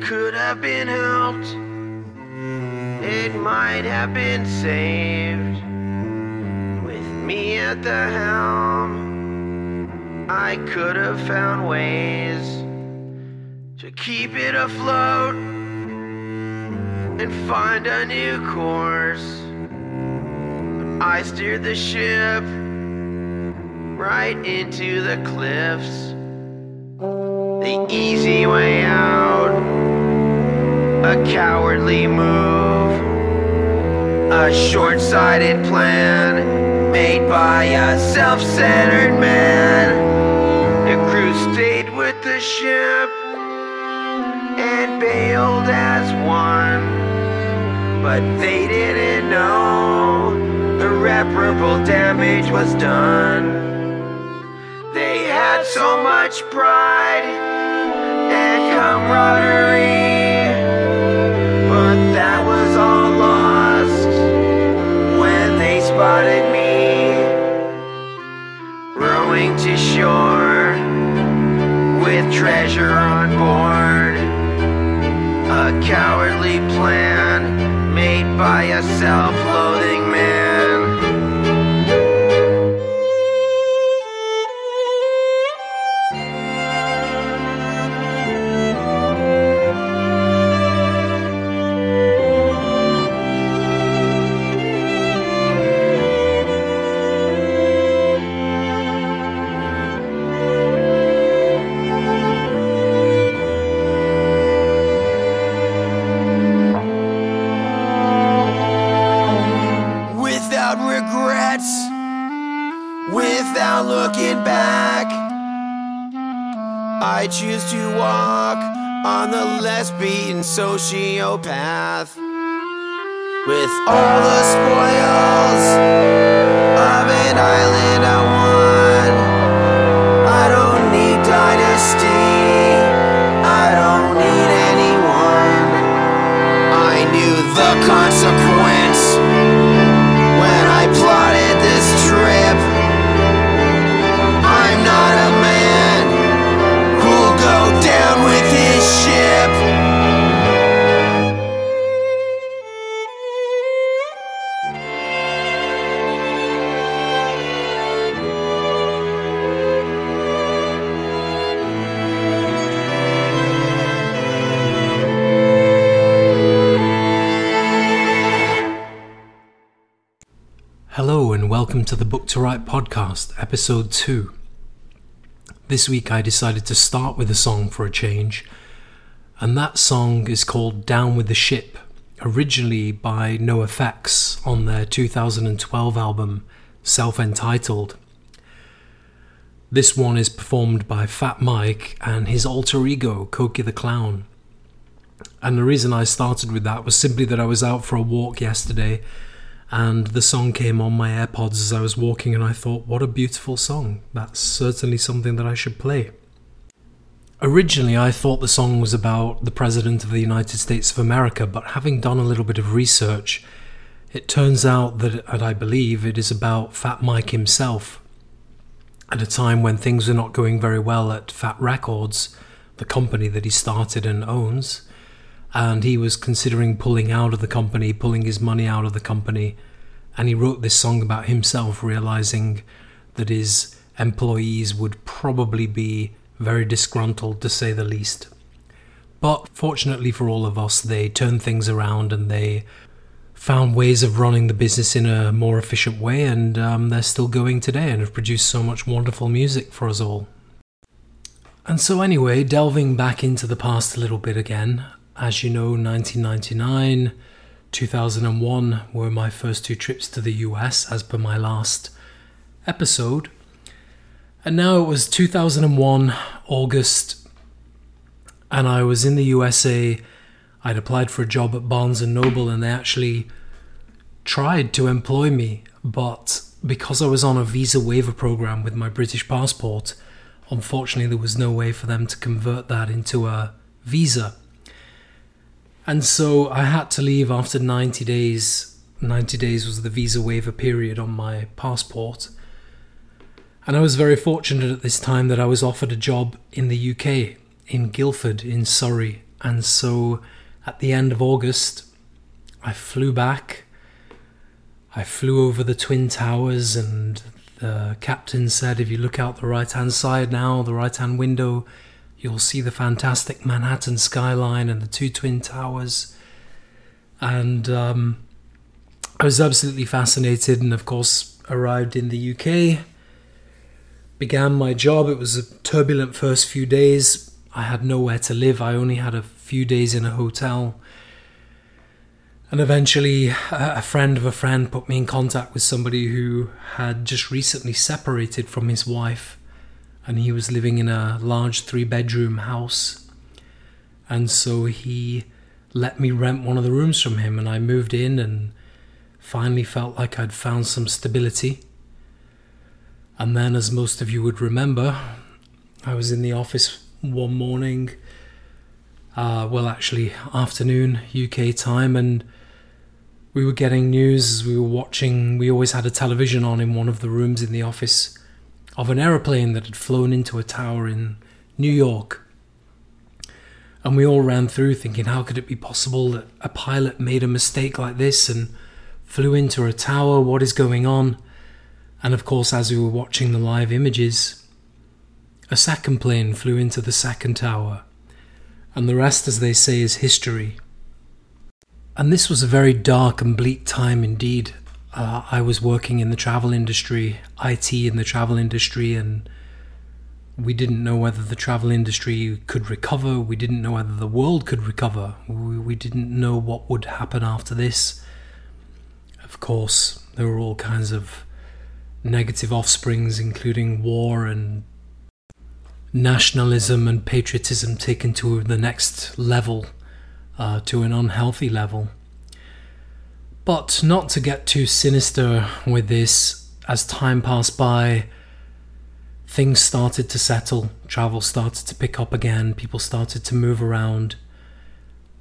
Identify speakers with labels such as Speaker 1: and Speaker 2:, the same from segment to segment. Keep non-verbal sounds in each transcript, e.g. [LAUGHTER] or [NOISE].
Speaker 1: could have been helped. It might have been saved. With me at the helm, I could have found ways to keep it afloat and find a new course. But I steered the ship right into the cliffs. The easy way out, a cowardly move, a short sighted plan made by a self centered man. The crew stayed with the ship and bailed as one, but they didn't know the irreparable damage was done. They had so much pride and camaraderie, with treasure on board. A cowardly plan made by a self sociopath. With all the spoils of an island I won.
Speaker 2: To the Book to Write podcast, episode 2. This week I decided to start with a song for a change, and that song is called Down with the Ship, originally by NOFX on their 2012 album Self Entitled. This one is performed by Fat Mike and his alter ego, Cokie the Clown. And the reason I started with that was simply that I was out for a walk yesterday and the song came on my AirPods as I was walking, and I thought, what a beautiful song. That's certainly something that I should play. Originally, I thought the song was about the President of the United States of America, but having done a little bit of research, it turns out that, and I believe, it is about Fat Mike himself. At a time when things were not going very well at Fat Wreck Chords, the company that he started and owns, and he was considering pulling out of the company, pulling his money out of the company, and he wrote this song about himself, realizing that his employees would probably be very disgruntled to say the least. But fortunately for all of us, they turned things around and they found ways of running the business in a more efficient way, and um, they're still going today and have produced so much wonderful music for us all. And so, anyway, delving back into the past a little bit again, as you know, 1999, 2001 were my first two trips to the US, as per my last episode. And now it was 2001, August, and I was in the USA. I'd applied for a job at Barnes and Noble, and they actually tried to employ me, but because I was on a visa waiver program with my British passport, unfortunately, there was no way for them to convert that into a visa. And so I had to leave after 90 days. 90 days was the visa waiver period on my passport. And I was very fortunate at this time that I was offered a job in the UK, in Guildford, in Surrey, And so at the end of August, I flew back. I flew over the Twin Towers, and the captain said, If you look out the right hand side now, the right hand window, you'll see the fantastic Manhattan skyline and the two Twin Towers. And um, I was absolutely fascinated, and of course, arrived in the UK. Began my job. It was a turbulent first few days. I had nowhere to live. I only had a few days in a hotel. And eventually, a friend of a friend put me in contact with somebody who had just recently separated from his wife, and he was living in a large three bedroom house. And so he let me rent one of the rooms from him, and I moved in and finally felt like I'd found some stability. And then, as most of you would remember, I was in the office one morning, uh, well, actually, afternoon UK time, and we were getting news as we were watching. We always had a television on in one of the rooms in the office of an aeroplane that had flown into a tower in New York. And we all ran through thinking, how could it be possible that a pilot made a mistake like this and flew into a tower? What is going on? And of course, as we were watching the live images, a second plane flew into the second tower. And the rest, as they say, is history. And this was a very dark and bleak time indeed. Uh, I was working in the travel industry, IT in the travel industry, and we didn't know whether the travel industry could recover. We didn't know whether the world could recover. We, we didn't know what would happen after this. Of course, there were all kinds of negative offsprings, including war and nationalism and patriotism taken to the next level uh, to an unhealthy level. But not to get too sinister with this, as time passed by, things started to settle, travel started to pick up again, people started to move around.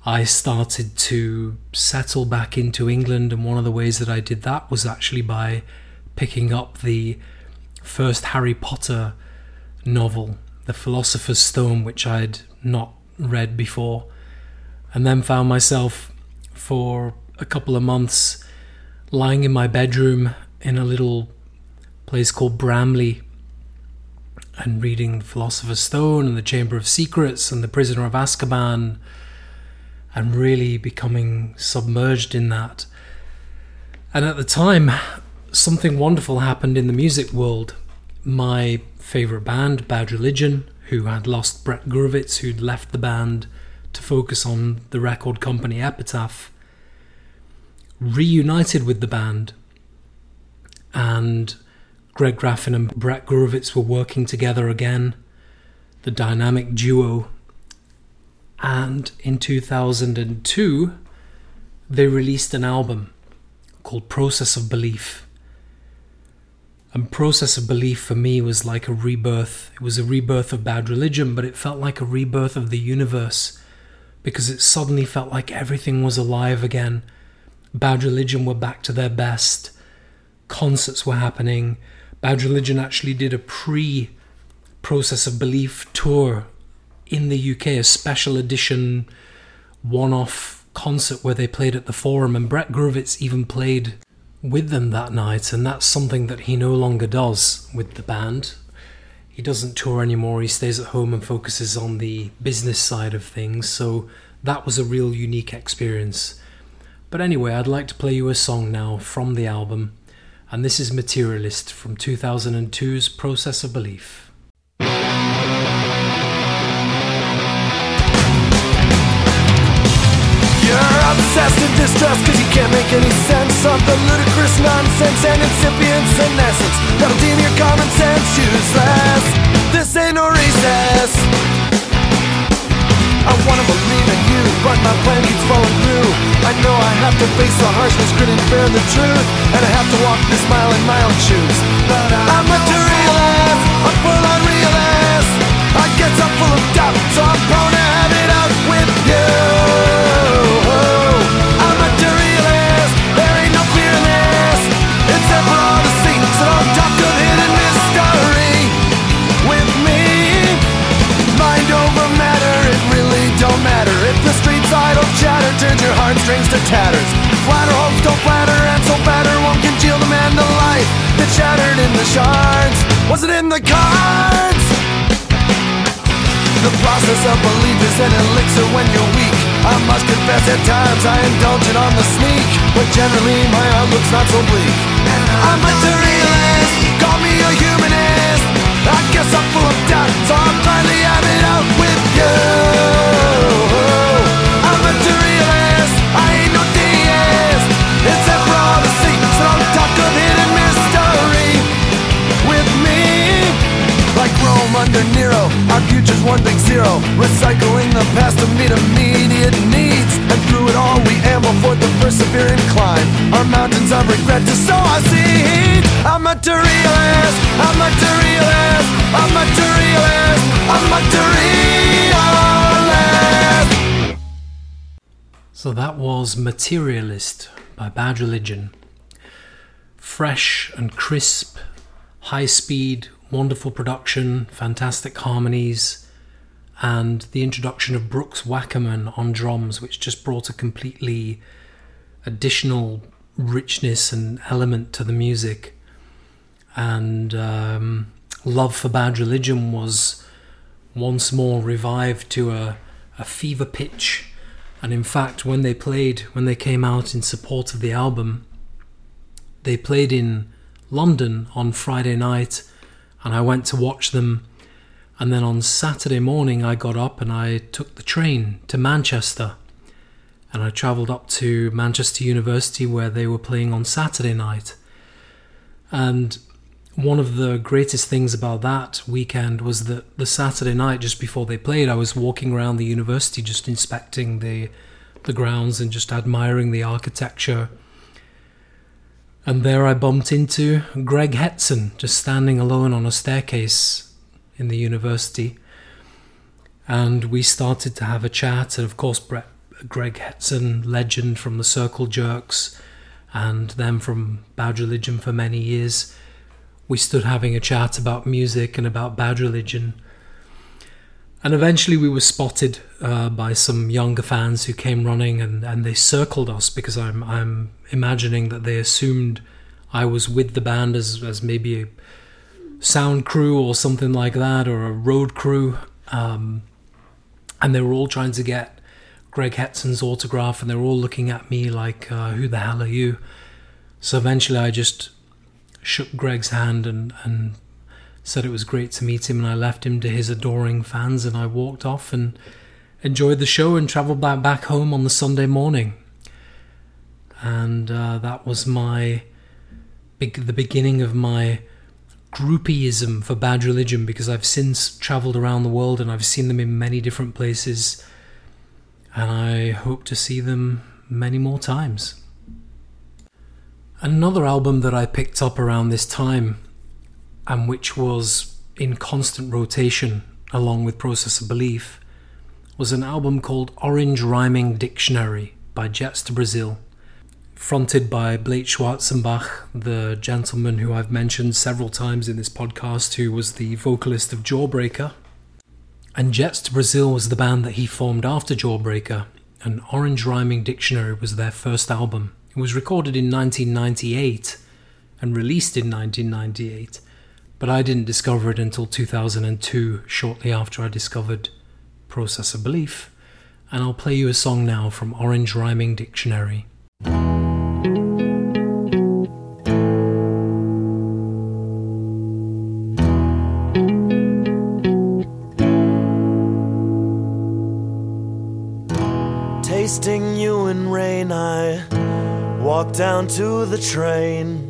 Speaker 2: I started to settle back into England, and one of the ways that I did that was actually by picking up the first Harry Potter novel, The Philosopher's Stone, which I'd not read before and then found myself for a couple of months lying in my bedroom in a little place called Bramley and reading Philosopher's Stone and The Chamber of Secrets and The Prisoner of Azkaban and really becoming submerged in that. And at the time, something wonderful happened in the music world. My favourite band, Bad Religion, who had lost Brett Gurewitz, who'd left the band to focus on the record company Epitaph, reunited with the band, and Greg Graffin and Brett Gurewitz were working together again, the dynamic duo. And in 2002, they released an album called Process of Belief. And Process of Belief for me was like a rebirth. It was a rebirth of Bad Religion, but it felt like a rebirth of the universe because it suddenly felt like everything was alive again. Bad Religion were back to their best. Concerts were happening. Bad Religion actually did a pre Process of Belief tour in the UK, a special edition one off concert where they played at the Forum, and Brett Gurewitz even played with them that night, and that's something that he no longer does with the band. He doesn't tour anymore, he stays at home and focuses on the business side of things, so that was a real unique experience. But anyway, I'd like to play you a song now from the album, and this is Materialist from 2002's Process of Belief.
Speaker 3: You're obsessed and distressed cause you can't make any sense of the ludicrous nonsense and incipience and essence. That'll deem your common sense useless. This ain't no recess I wanna believe in you, but my plan keeps falling through. I know I have to face the harshness, grin and bear the truth And I have to walk this mile in my own shoes. But I'm materialist, I'm full on realist. I guess I'm full of doubt, so I'm prone to have it out with you
Speaker 4: heartstrings to tatters. Flatter hopes don't flatter, and so fatter won't congeal the man to life that shattered in the shards. Was it in the cards? The process of belief is an elixir when you're weak. I must confess at times I indulge it on the sneak, but generally my outlook's not so bleak. I'm a materialist, call me a humanist. I guess I'm full of doubt, so I'm finally having out with you. Under Nero, our future's one big zero. Recycling the past to meet immediate needs. And through it all, we amble for the persevering climb. Our mountains of regret to sow our. I'm I'm I'm I'm.
Speaker 2: So that was Materialist by Bad Religion. Fresh and crisp, high speed, wonderful production, fantastic harmonies, and the introduction of Brooks Wackerman on drums, which just brought a completely additional richness and element to the music. And um, Love for Bad Religion was once more revived to a, a fever pitch. And in fact, when they played, when they came out in support of the album, they played in London on Friday night, and I went to watch them. And then on Saturday morning, I got up and I took the train to Manchester. And I travelled up to Manchester University where they were playing on Saturday night. And one of the greatest things about that weekend was that the Saturday night, just before they played, I was walking around the university just inspecting the, the grounds and just admiring the architecture. And there I bumped into Greg Hetson, just standing alone on a staircase in the university. And we started to have a chat. And of course, Brett, Greg Hetson, legend from the Circle Jerks, and them from Bad Religion for many years. We stood having a chat about music and about Bad Religion. And eventually we were spotted uh, by some younger fans who came running and, and they circled us because I'm, I'm imagining that they assumed I was with the band as, as maybe a sound crew or something like that or a road crew. Um, and they were all trying to get Greg Hetson's autograph and they were all looking at me like, uh, who the hell are you? So eventually I just shook Greg's hand and, and said it was great to meet him and I left him to his adoring fans and I walked off and enjoyed the show and travelled back, back home on the Sunday morning. And uh, that was my big, the beginning of my groupieism for Bad Religion because I've since travelled around the world and I've seen them in many different places and I hope to see them many more times. Another album that I picked up around this time and which was in constant rotation along with Process of Belief was an album called Orange Rhyming Dictionary by Jets to Brazil, fronted by Blake Schwarzenbach, the gentleman who I've mentioned several times in this podcast, who was the vocalist of Jawbreaker. And Jets to Brazil was the band that he formed after Jawbreaker, and Orange Rhyming Dictionary was their first album. It was recorded in 1998 and released in 1998 but I didn't discover it until 2002, shortly after I discovered Process of Belief, and I'll play you a song now from Orange Rhyming Dictionary.
Speaker 4: Tasting you in rain, I walk down to the train.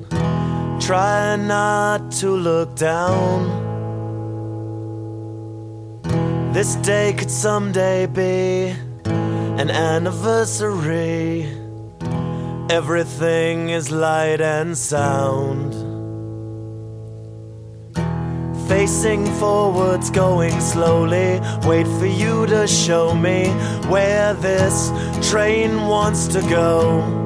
Speaker 4: Try not to look down. This day could someday be an anniversary. Everything is light and sound. Facing forwards, going slowly. Wait for you to show me where this train wants to go.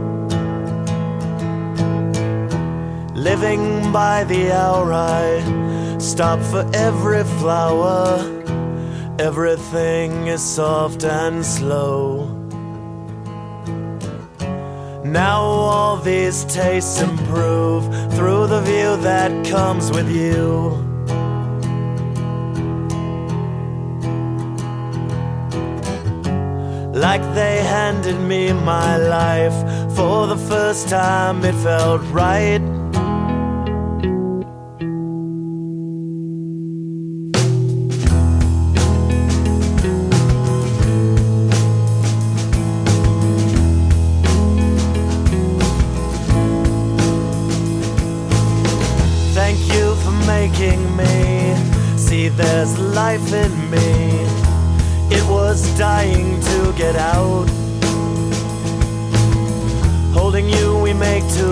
Speaker 4: Living by the hour, I stop for every flower. Everything is soft and slow. Now all these tastes improve through the view that comes with you. Like they handed me my life for the first time, it felt right.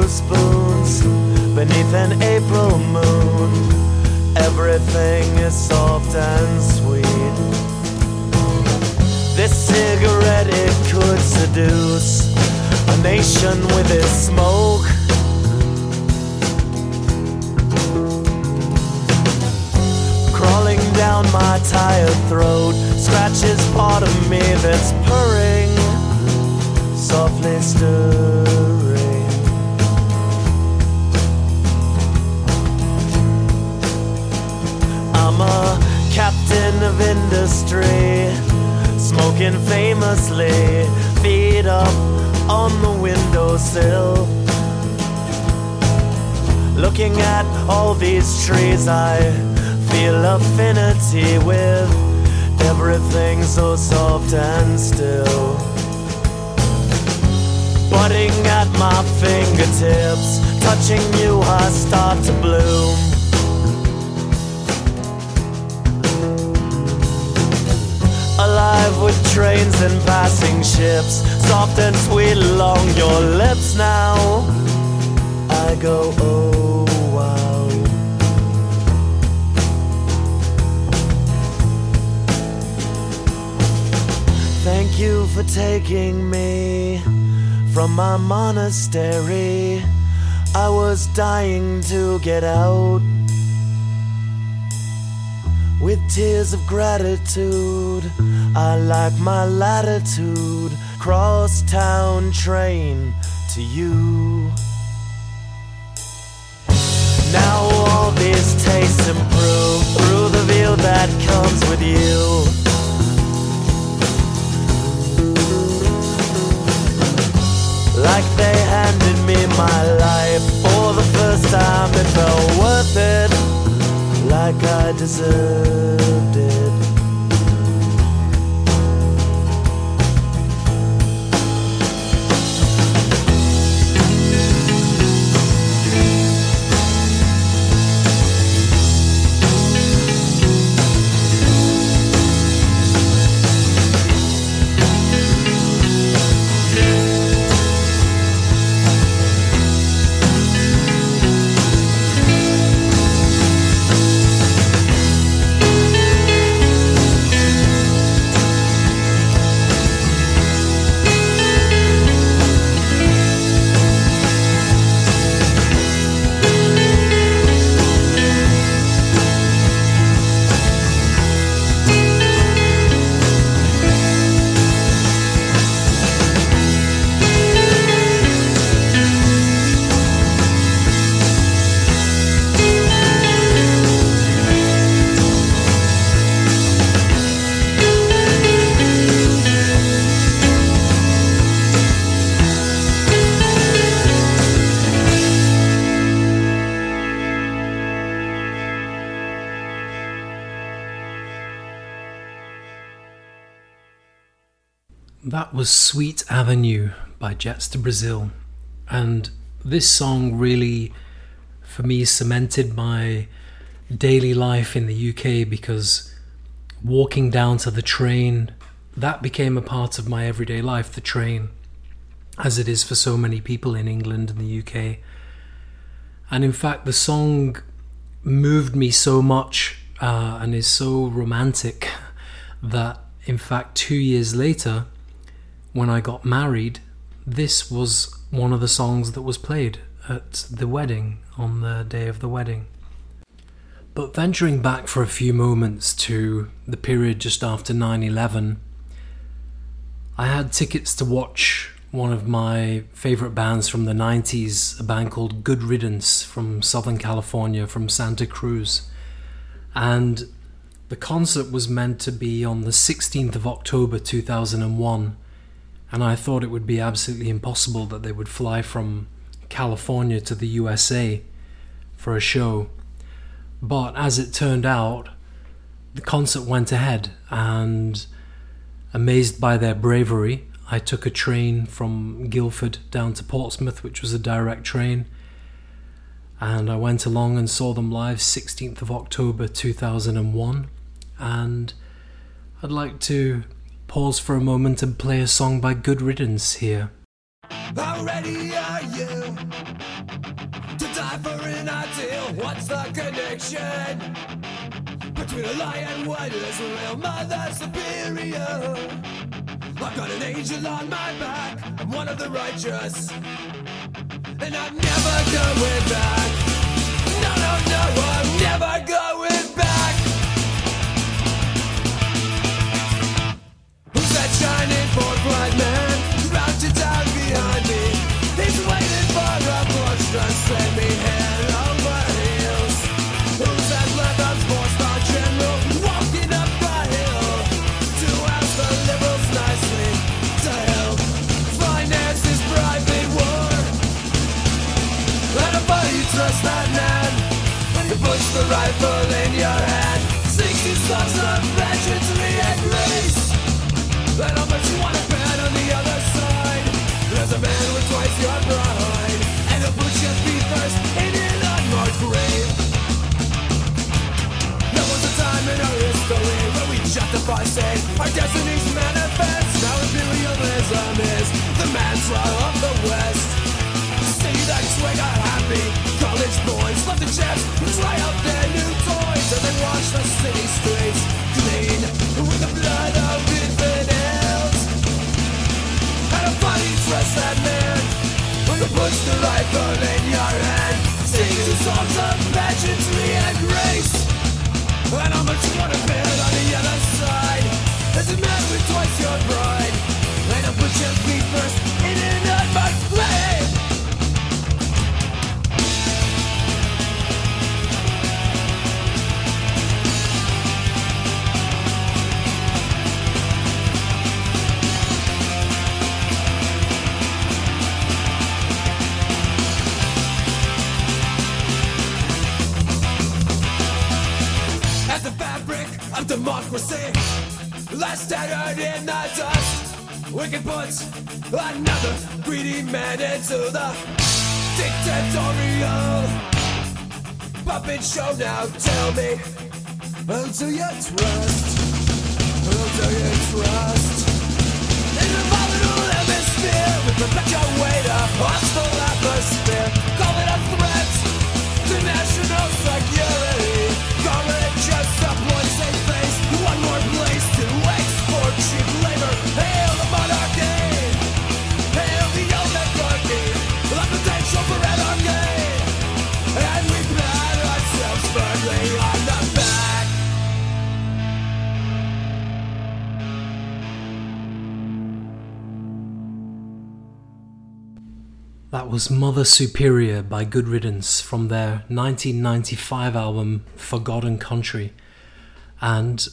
Speaker 4: Spoons beneath an April moon. Everything is soft and sweet. This cigarette, it could seduce a nation with its smoke. crawling down my tired throat scratches part of me that's purring softly stirring a captain of industry smoking famously feet up on the windowsill Looking at all these trees, I feel affinity with everything so soft and still. Budding at my fingertips, touching you, I start to bloom. Trains and passing ships, soft and sweet along your lips now. I go, oh wow. Thank you for taking me from my monastery. I was dying to get out. With tears of gratitude, I like my latitude. Cross town train to you. Now all these tastes improve through the view that comes with you. Like they handed me my life for the first time, it felt worth it, like I deserved it.
Speaker 2: That was Sweet Avenue by Jets to Brazil. And this song really, for me, cemented my daily life in the UK because walking down to the train, that became a part of my everyday life, the train, as it is for so many people in England and the UK. And in fact, the song moved me so much uh, and is so romantic [LAUGHS] that, in fact, two years later, when I got married, this was one of the songs that was played at the wedding on the day of the wedding. But venturing back for a few moments to the period just after 9 11, I had tickets to watch one of my favorite bands from the 90s, a band called Good Riddance from Southern California, from Santa Cruz. And the concert was meant to be on the 16th of October 2001. And I thought it would be absolutely impossible that they would fly from California to the USA for a show. But as it turned out, the concert went ahead, and amazed by their bravery, I took a train from Guildford down to Portsmouth, which was a direct train. And I went along and saw them live 16th of October 2001. And I'd like to pause for a moment and play a song by Good Riddance here.
Speaker 4: How ready are you to die for an ideal? What's the connection between a and real? Mother superior. I've got an angel on my back. I'm one of the righteous. And I'm never going back. No, no, no, I'm never going back. That shining forthright man? Routed down our destinies manifest. Now imperialism is the mantra of the West. See that swing are happy college boys love the jets, try out their new toys, and then wash the city streets clean with the blood of infidels. And a body trust that man when he puts the rifle in your hand. Sing two songs of pageantry and grace. And much you wanna bet on the other side? A man with twice your pride. And I'll put your feet first in the dust. We can put another greedy man into the dictatorial puppet show. Now tell me, who do you trust? Who do you trust? In the volatile hemisphere, we perpetuate a hostile atmosphere. Call it a threat to national security.
Speaker 2: That was Mother Superior by Good Riddance from their 1995 album For God and Country. And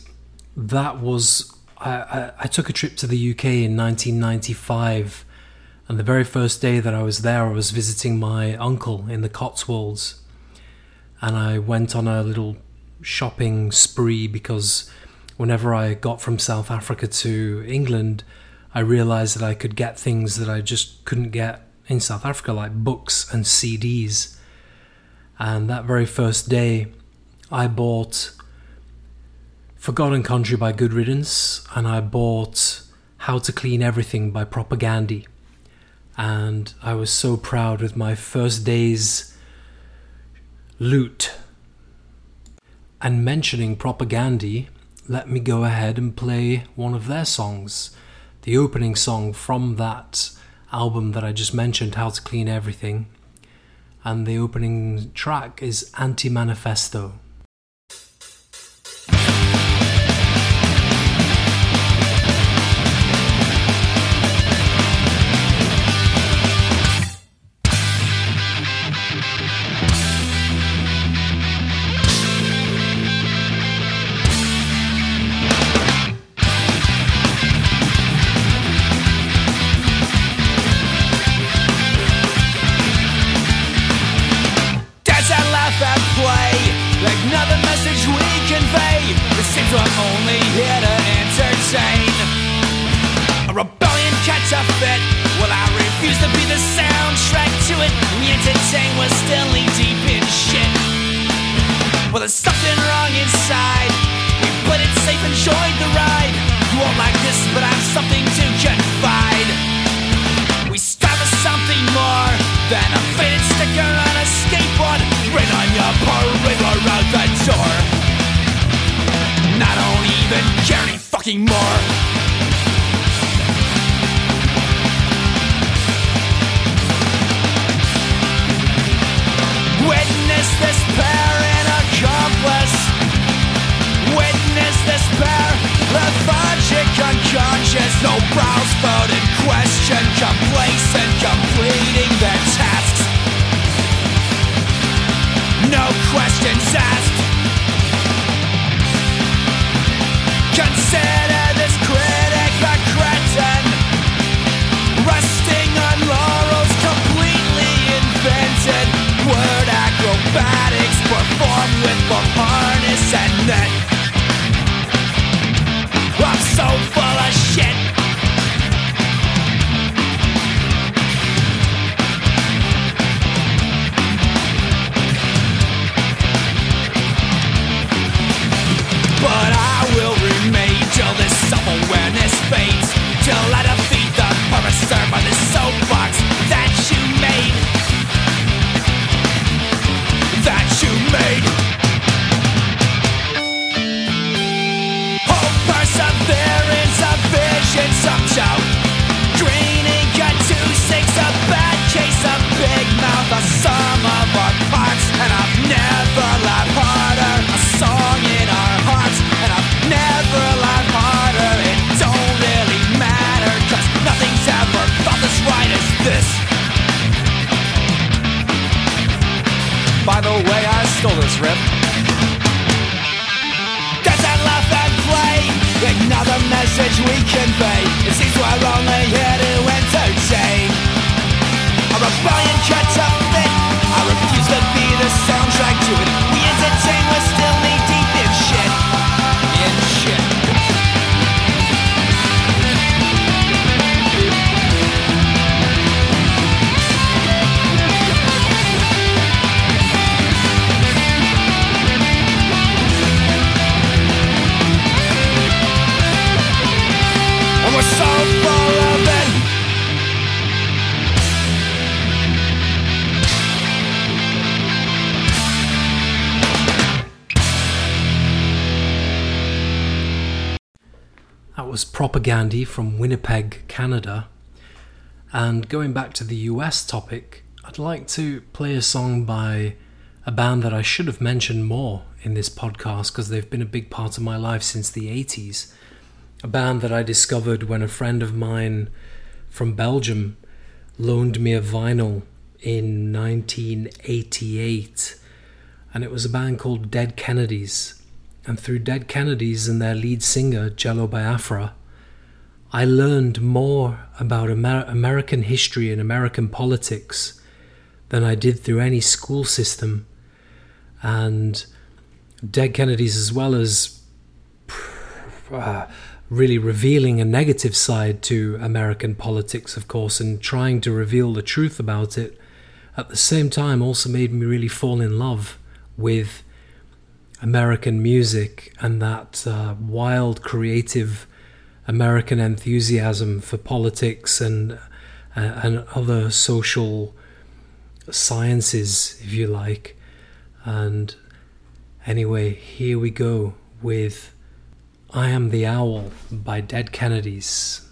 Speaker 2: that was. I, I, I took a trip to the UK in 1995, and the very first day that I was there, I was visiting my uncle in the Cotswolds. And I went on a little shopping spree because whenever I got from South Africa to England, I realized that I could get things that I just couldn't get in South Africa, like books and CDs. And that very first day, I bought For God and Country by Good Riddance, and I bought How to Clean Everything by Propagandhi. And I was so proud with my first day's loot. And mentioning Propagandhi, let me go ahead and play one of their songs. The opening song from that album that I just mentioned, How to Clean Everything. And the opening track is Anti Manifesto.
Speaker 1: No brows complacent, completing their. No questions asked. Consider this critic a cretin, resting on laurels, completely invented. Word acrobatics performed with harness and net. So full of shit. But I will remain till this self-awareness fades Till I defeat the purpose served by this soapbox
Speaker 2: was Propagandhi from Winnipeg, Canada. And going back to the US topic, I'd like to play a song by a band that I should have mentioned more in this podcast because they've been a big part of my life since the 80s. A band that I discovered when a friend of mine from Belgium loaned me a vinyl in 1988. And it was a band called Dead Kennedys and through Dead Kennedys and their lead singer, Jello Biafra, I learned more about Amer- American history and American politics than I did through any school system. And Dead Kennedys, as well as uh, really revealing a negative side to American politics, of course, and trying to reveal the truth about it, at the same time also made me really fall in love with American music and that uh, wild, creative American enthusiasm for politics and uh, and other social sciences, if you like. And anyway, here we go with "I Am the Owl" by Dead Kennedys.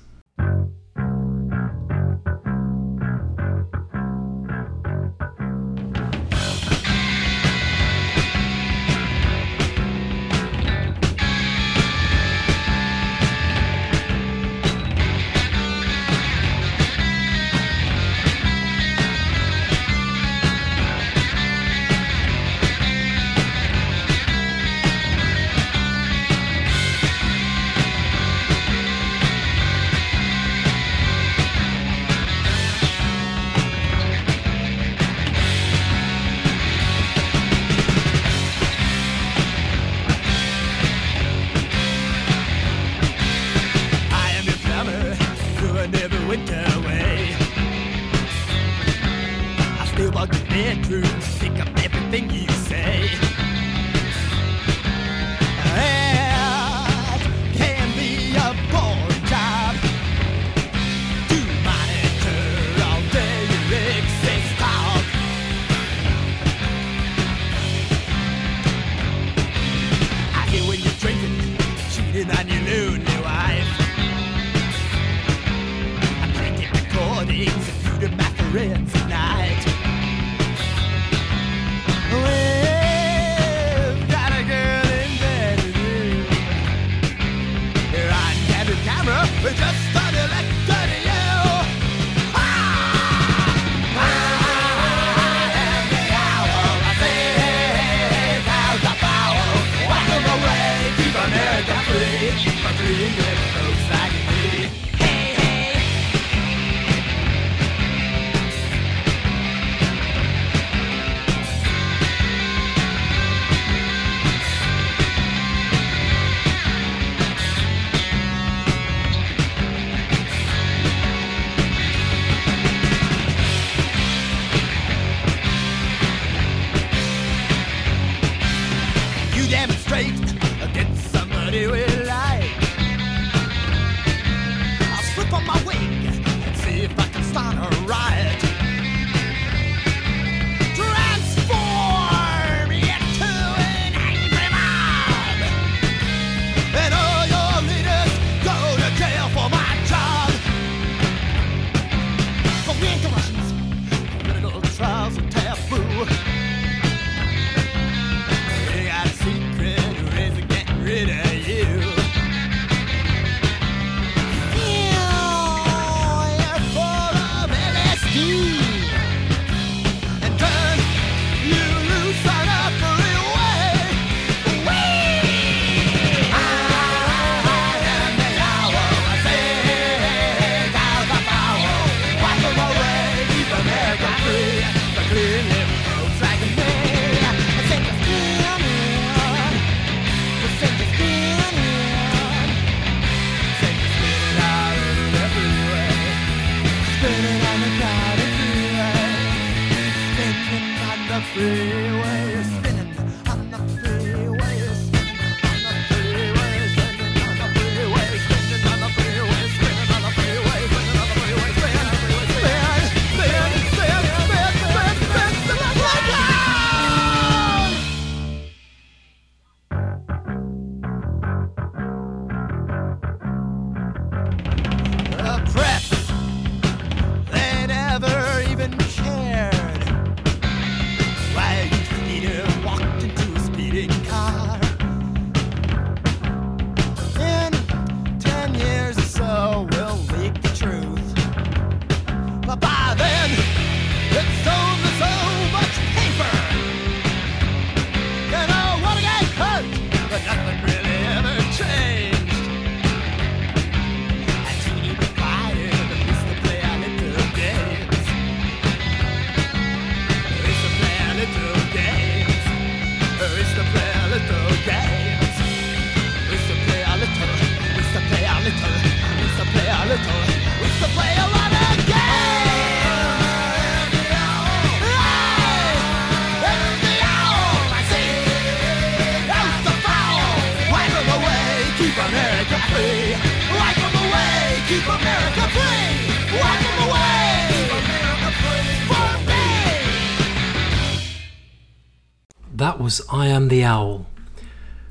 Speaker 2: I Am the Owl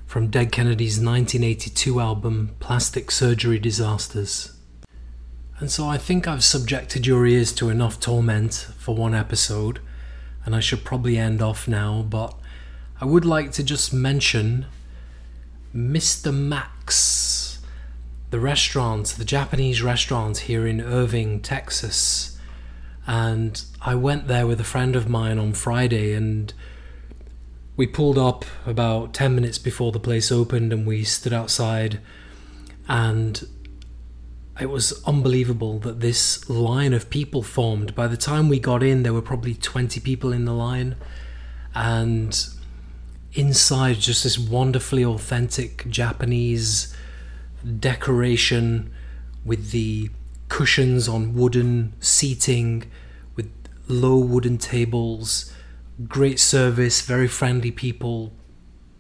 Speaker 2: from Dead Kennedys 1982 album Plastic Surgery Disasters. And so I think I've subjected your ears to enough torment for one episode, and I should probably end off now, but I would like to just mention Mr. Max, the restaurant, the Japanese restaurant here in Irving, Texas. And I went there with a friend of mine on Friday and we pulled up about 10 minutes before the place opened and we stood outside and it was unbelievable that this line of people formed. By the time we got in there were probably 20 people in the line and inside just this wonderfully authentic japanese decoration with the cushions on wooden seating with low wooden tables great service, very friendly people,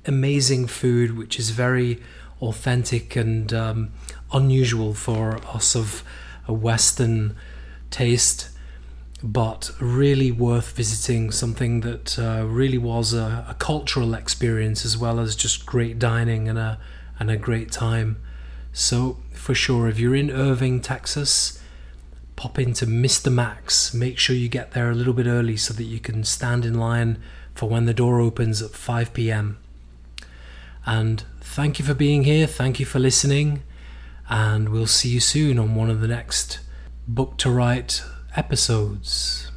Speaker 2: amazing food, which is very authentic and um, unusual for us of a Western taste, but really worth visiting. Something that uh, really was a, a, cultural experience as well as just great dining and a and a great time. So for sure, if you're in Irving, Texas, pop into Mr. Max. Make sure you get there a little bit early so that you can stand in line for when the door opens at 5 p.m. And thank you for being here. Thank you for listening. And we'll see you soon on one of the next Book to Write episodes.